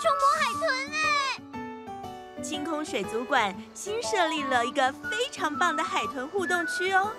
触摸海豚哎！清空水族馆新设立了一个非常棒的海豚互动区哦，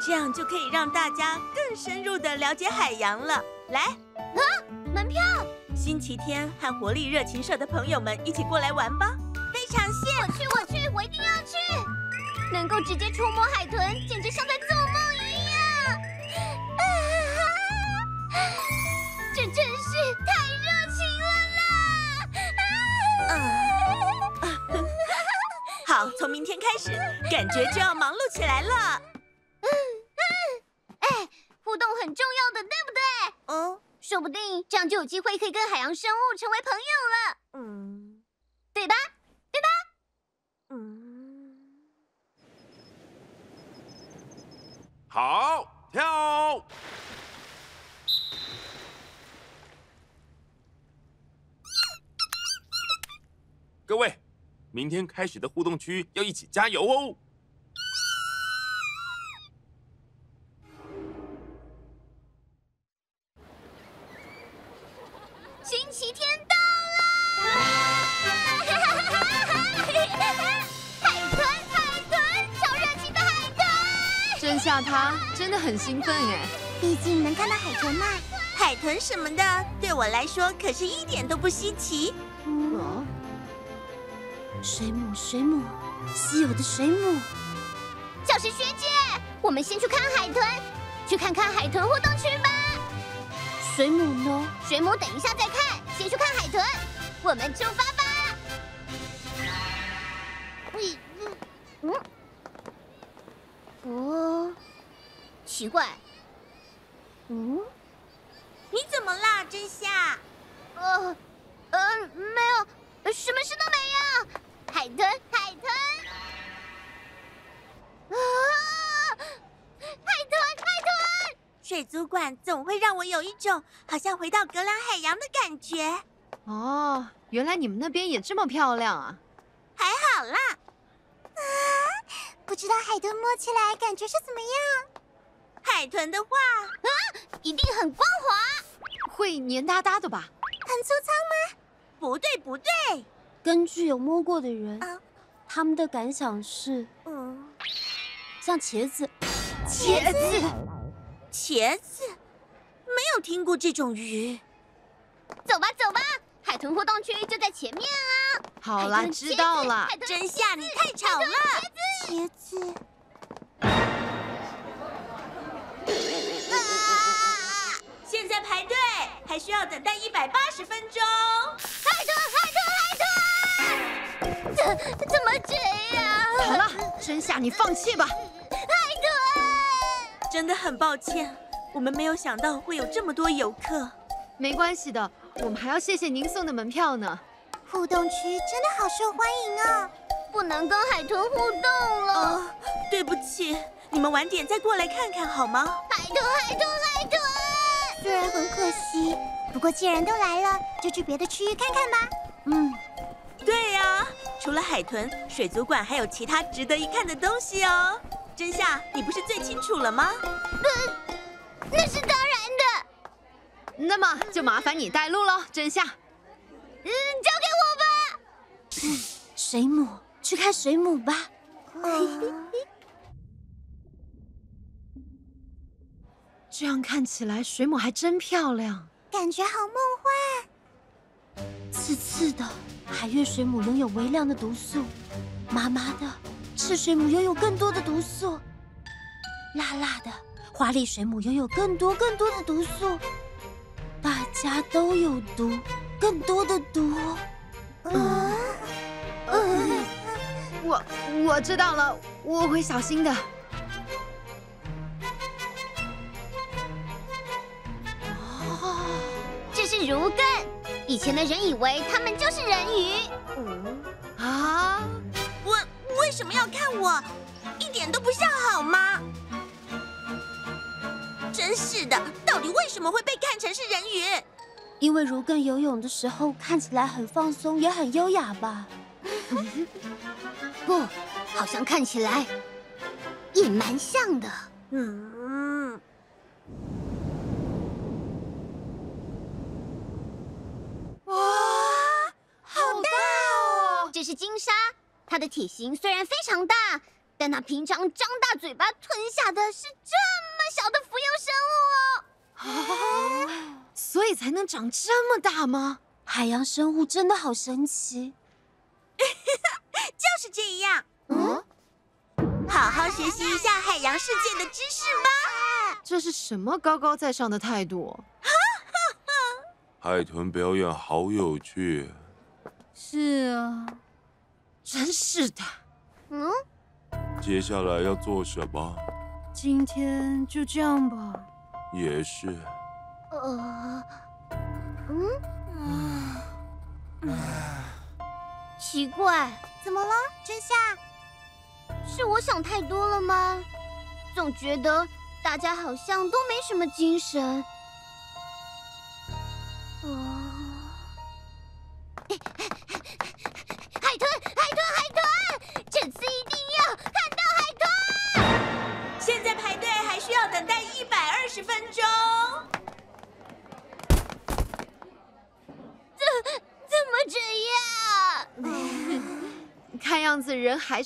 这样就可以让大家更深入的了解海洋了。来，啊，门票！星期天和活力热情社的朋友们一起过来玩吧！非常谢，我去，我去，我一定要去！能够直接触摸海豚，简直像在做梦一样！啊，这真是太热好，从明天开始，感觉就要忙碌起来了。嗯嗯，哎，互动很重要的，对不对？嗯。说不定这样就有机会可以跟海洋生物成为朋友了，嗯，对吧？对吧？嗯，好，跳！各位，明天开始的互动区要一起加油哦！星期天到了，海豚海豚超热情的海豚，真吓他真的很兴奋哎，毕竟能看到海豚嘛。海豚什么的，对我来说可是一点都不稀奇。嗯，水母，水母，稀有的水母。教师学姐，我们先去看海豚，去看看海豚互动区吧。水母呢？水母等一下再看，先去看海豚。我们出发吧。嗯嗯嗯。哦。奇怪，嗯，你怎么啦，真夏？呃，呃，没有，什么事都没有。海豚，海豚，啊，海豚，海豚！水族馆总会让我有一种好像回到格兰海洋的感觉。哦，原来你们那边也这么漂亮啊！还好啦。啊，不知道海豚摸起来感觉是怎么样？海豚的话，啊，一定很光滑，会黏哒哒的吧？很粗糙吗？不对，不对。根据有摸过的人，啊，他们的感想是，嗯，像茄子。茄子，茄子，没有听过这种鱼。走吧，走吧，海豚活动区就在前面啊。好了，知道了。真夏，你太吵了。茄子。现在排队，还需要等待一百八十分钟。海豚，真夏，你放弃吧。海豚，真的很抱歉，我们没有想到会有这么多游客。没关系的，我们还要谢谢您送的门票呢。互动区真的好受欢迎啊，不能跟海豚互动了。哦，对不起，你们晚点再过来看看好吗？海豚，海豚，海豚！虽然很可惜，不过既然都来了，就去别的区域看看吧。嗯，除了海豚，水族馆还有其他值得一看的东西哦。真夏，你不是最清楚了吗？嗯，那是当然的。那么就麻烦你带路喽，真夏。嗯，交给我吧。嗯，水母，去看水母吧。嗯这样看起来，水母还真漂亮，感觉好梦幻。刺刺的海月水母拥有微量的毒素，麻麻的赤水母拥有更多的毒素，辣辣的花丽水母拥有更多更多的毒素。大家都有毒，更多的毒。嗯，嗯，我我知道了，我会小心的。儒艮，以前的人以为他们就是人鱼。嗯啊，我为什么要看我？一点都不像好吗？真是的，到底为什么会被看成是人鱼？因为如更游泳的时候看起来很放松，也很优雅吧？不，好像看起来也蛮像的。嗯，哇，好大哦！这是金沙，它的体型虽然非常大，但它平常张大嘴巴吞下的是这么小的浮游生物哦。啊，所以才能长这么大吗？海洋生物真的好神奇。就是这样。嗯，好好学习一下海洋世界的知识吧。这是什么高高在上的态度？海豚表演好有趣。是啊，真是的。嗯，接下来要做什么？今天就这样吧。也是。呃，嗯，嗯，奇怪，怎么了，真夏？是我想太多了吗？总觉得大家好像都没什么精神。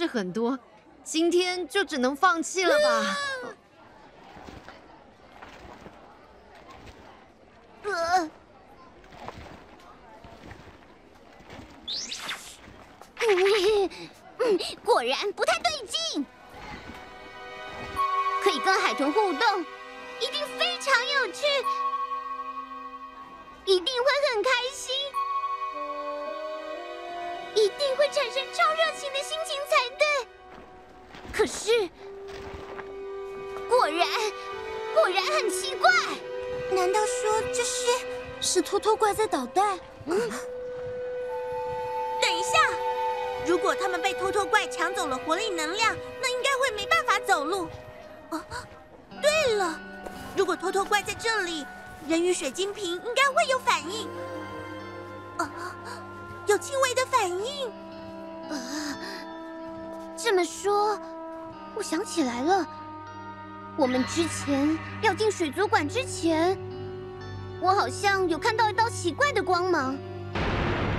是很多，今天就只能放弃了吧。呃，果然不太对劲。可以跟海豚互动，一定非常有趣，一定会很开心，一定会产生超热情的心情才对。可是，果然，果然很奇怪。难道说这是是偷偷怪在捣蛋？嗯，等一下，如果他们被偷偷怪抢走了活力能量，那应该会没办法走路。哦，对了，如果偷偷怪在这里，人鱼水晶瓶应该会有反应。哦，有轻微的反应。呃，这么说，我想起来了。我们之前要进水族馆之前，我好像有看到一道奇怪的光芒。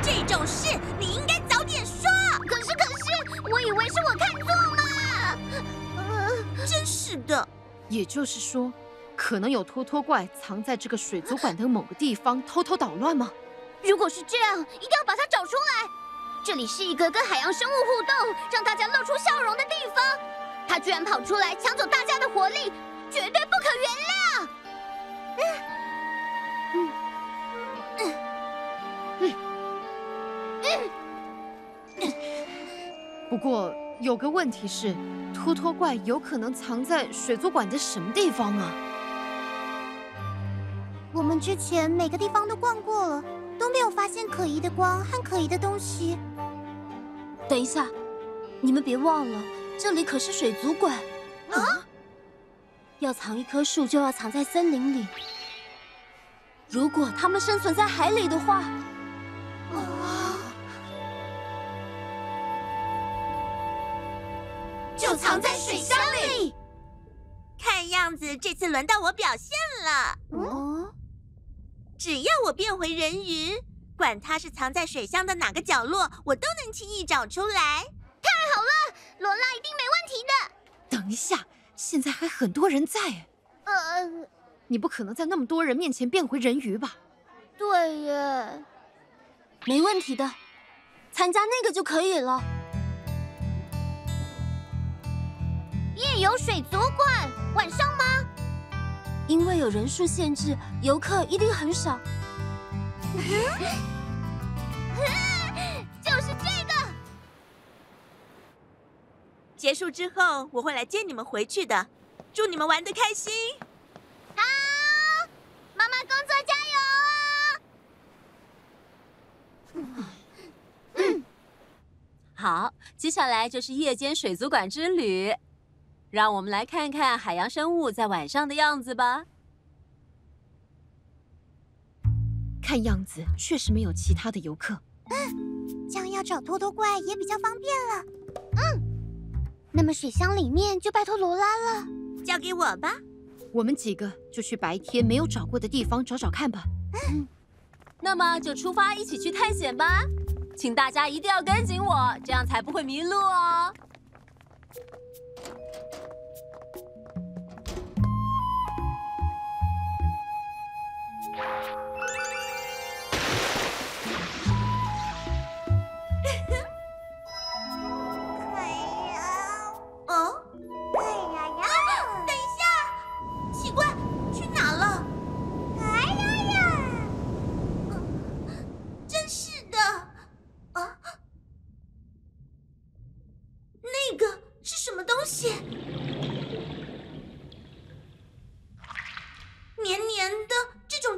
这种事你应该早点说。可是，可是，我以为是我看错了。呃，真是的。也就是说，可能有拖拖怪藏在这个水族馆的某个地方，偷偷捣乱吗？如果是这样，一定要把它找出来。这里是一个跟海洋生物互动，让大家露出笑容的地方。他居然跑出来抢走大家的活力，绝对不可原谅！嗯嗯嗯。嗯。不过有个问题是，拖拖怪有可能藏在水族馆的什么地方啊？我们之前每个地方都逛过了，都没有发现可疑的光和可疑的东西。等一下，你们别忘了。这里可是水族馆啊！要藏一棵树，就要藏在森林里。如果它们生存在海里的话，啊，就藏在水箱里。看样子这次轮到我表现了。嗯，只要我变回人鱼，管它是藏在水箱的哪个角落，我都能轻易找出来。太好了，罗拉一定没问题的。等一下，现在还很多人在。呃，你不可能在那么多人面前变回人鱼吧？对耶，没问题的，参加那个就可以了。夜游水族馆，晚上吗？因为有人数限制，游客一定很少。就是这个。结束之后，我会来接你们回去的。祝你们玩的开心！好，妈妈工作加油哦！嗯，好，接下来就是夜间水族馆之旅，让我们来看看海洋生物在晚上的样子吧。看样子确实没有其他的游客。嗯，这样要找托托怪也比较方便了。嗯，那么水箱里面就拜托罗拉了，交给我吧。我们几个就去白天没有找过的地方找找看吧。嗯，那么就出发一起去探险吧。请大家一定要跟紧我，这样才不会迷路哦。you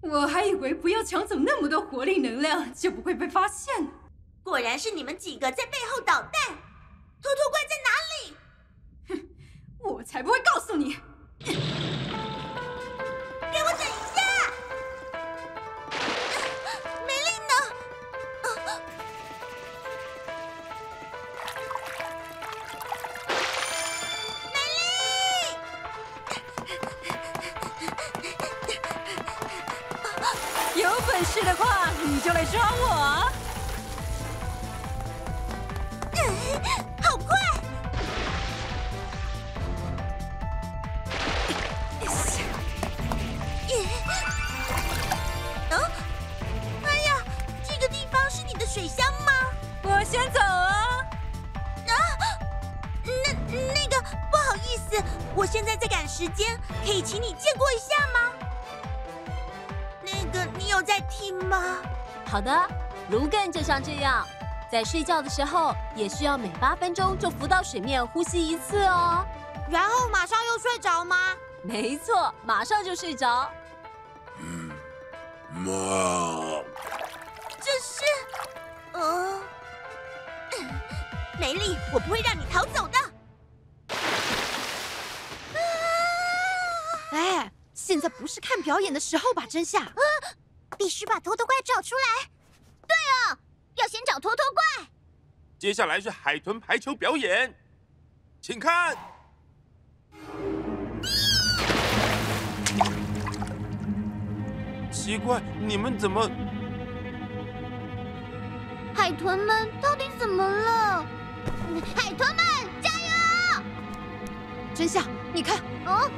我还以为不要抢走那么多活力能量就不会被发现。果然是你们几个在背后捣蛋！偷偷怪在哪里？哼，我才不会告诉你！好的，卢根就像这样，在睡觉的时候也需要每八分钟就浮到水面呼吸一次哦。然后马上又睡着吗？没错，马上就睡着。嗯，妈，这是……呃，美丽，我不会让你逃走的。哎，现在不是看表演的时候吧，真夏。必须把托托怪找出来。对哦，要先找托托怪。接下来是海豚排球表演，请看。奇怪，你们怎么？海豚们到底怎么了？海豚们加油！真夏，你看，哦，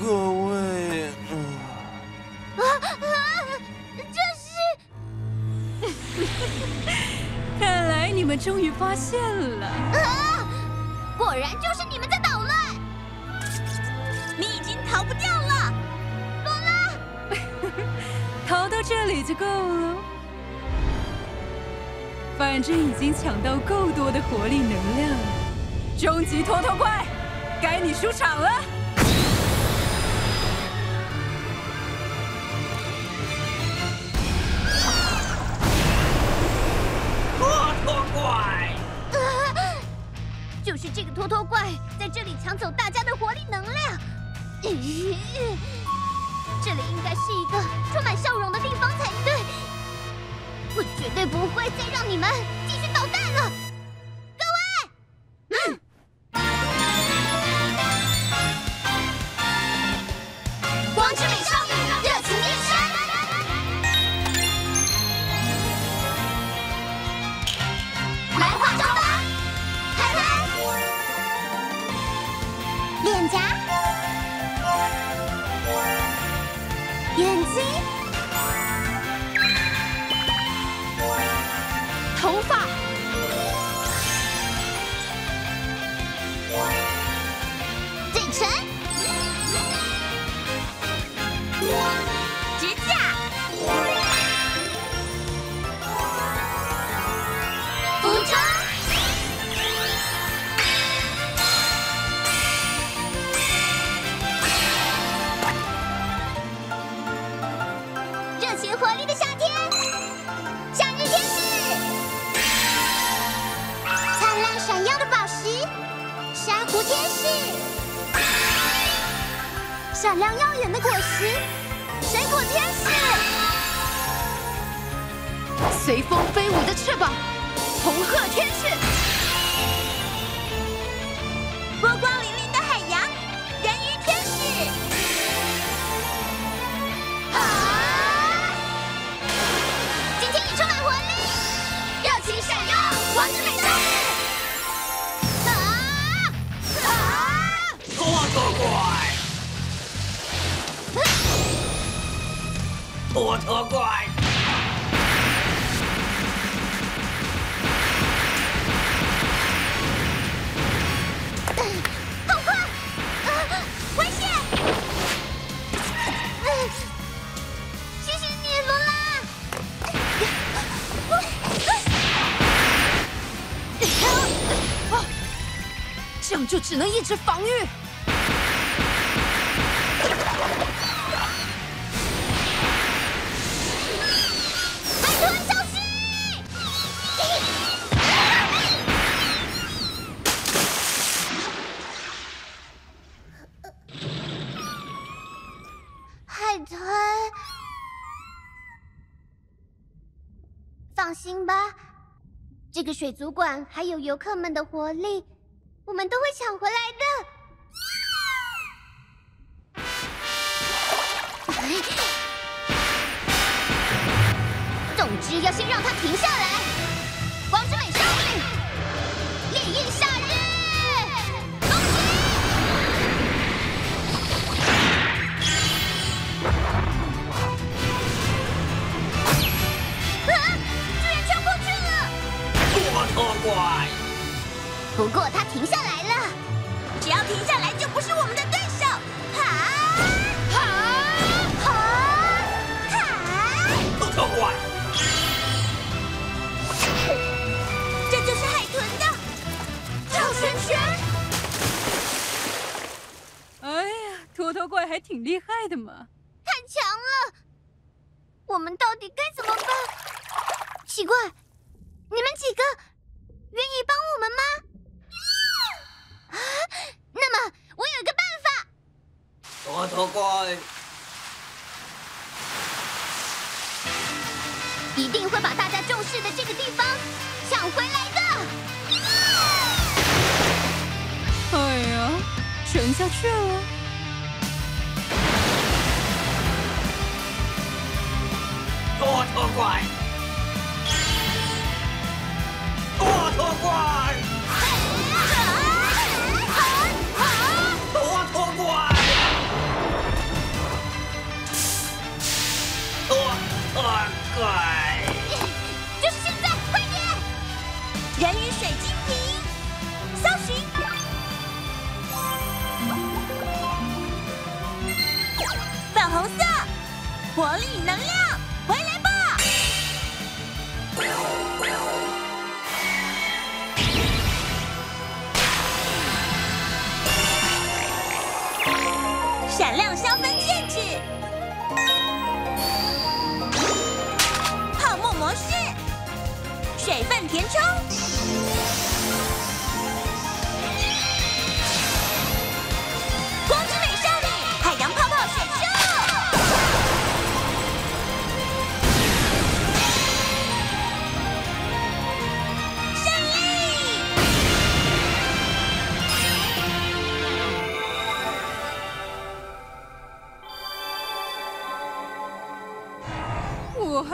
各位，嗯。啊啊！这是，看来你们终于发现了。啊！果然就是你们在捣乱。你已经逃不掉了，罗拉。逃到这里就够了。反正已经抢到够多的活力能量了，终极托托怪，该你出场了。偷偷怪在这里抢走大家的活力能量。这里应该是一个充满笑容的地方才对。我绝对不会再让你们眼的果实，水果天使，随风飞舞的翅膀，红鹤天使。托特怪！好快！危险！谢谢你，罗拉。这样就只能一直防御。这个水族馆还有游客们的活力，我们都会抢回来的。总之，要先让它停下来。厉害的嘛！太强了，我们到底该怎么办？奇怪，你们几个？愿意帮我们吗？啊，那么我有一个办法。托特怪一定会把大家重视的这个地方抢回来的。哎呀，沉下去了。托特怪。托特怪！托特怪！托怪！就是现在，快点！人鱼水晶瓶，搜寻，粉红色，活力能量。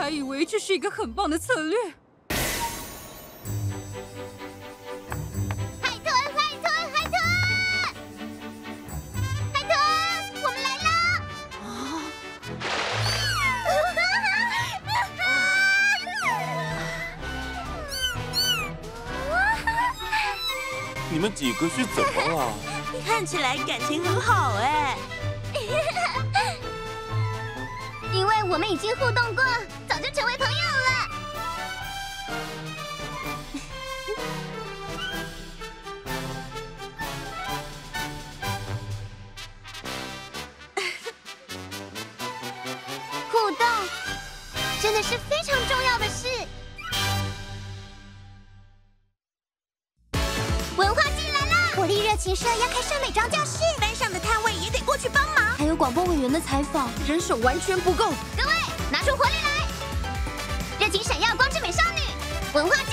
还以为这是一个很棒的策略。海豚，海豚，海豚，海豚，我们来了！啊！你们几个是怎么了？看起来感情很好哎。因为我们已经互动过，早就成为朋友了。互动，真的是非常重要的事。文化季来了，活力热情社要开设美妆教室，广播委员的采访，人手完全不够。各位，拿出活力来！热情闪耀，光之美少女，文化季，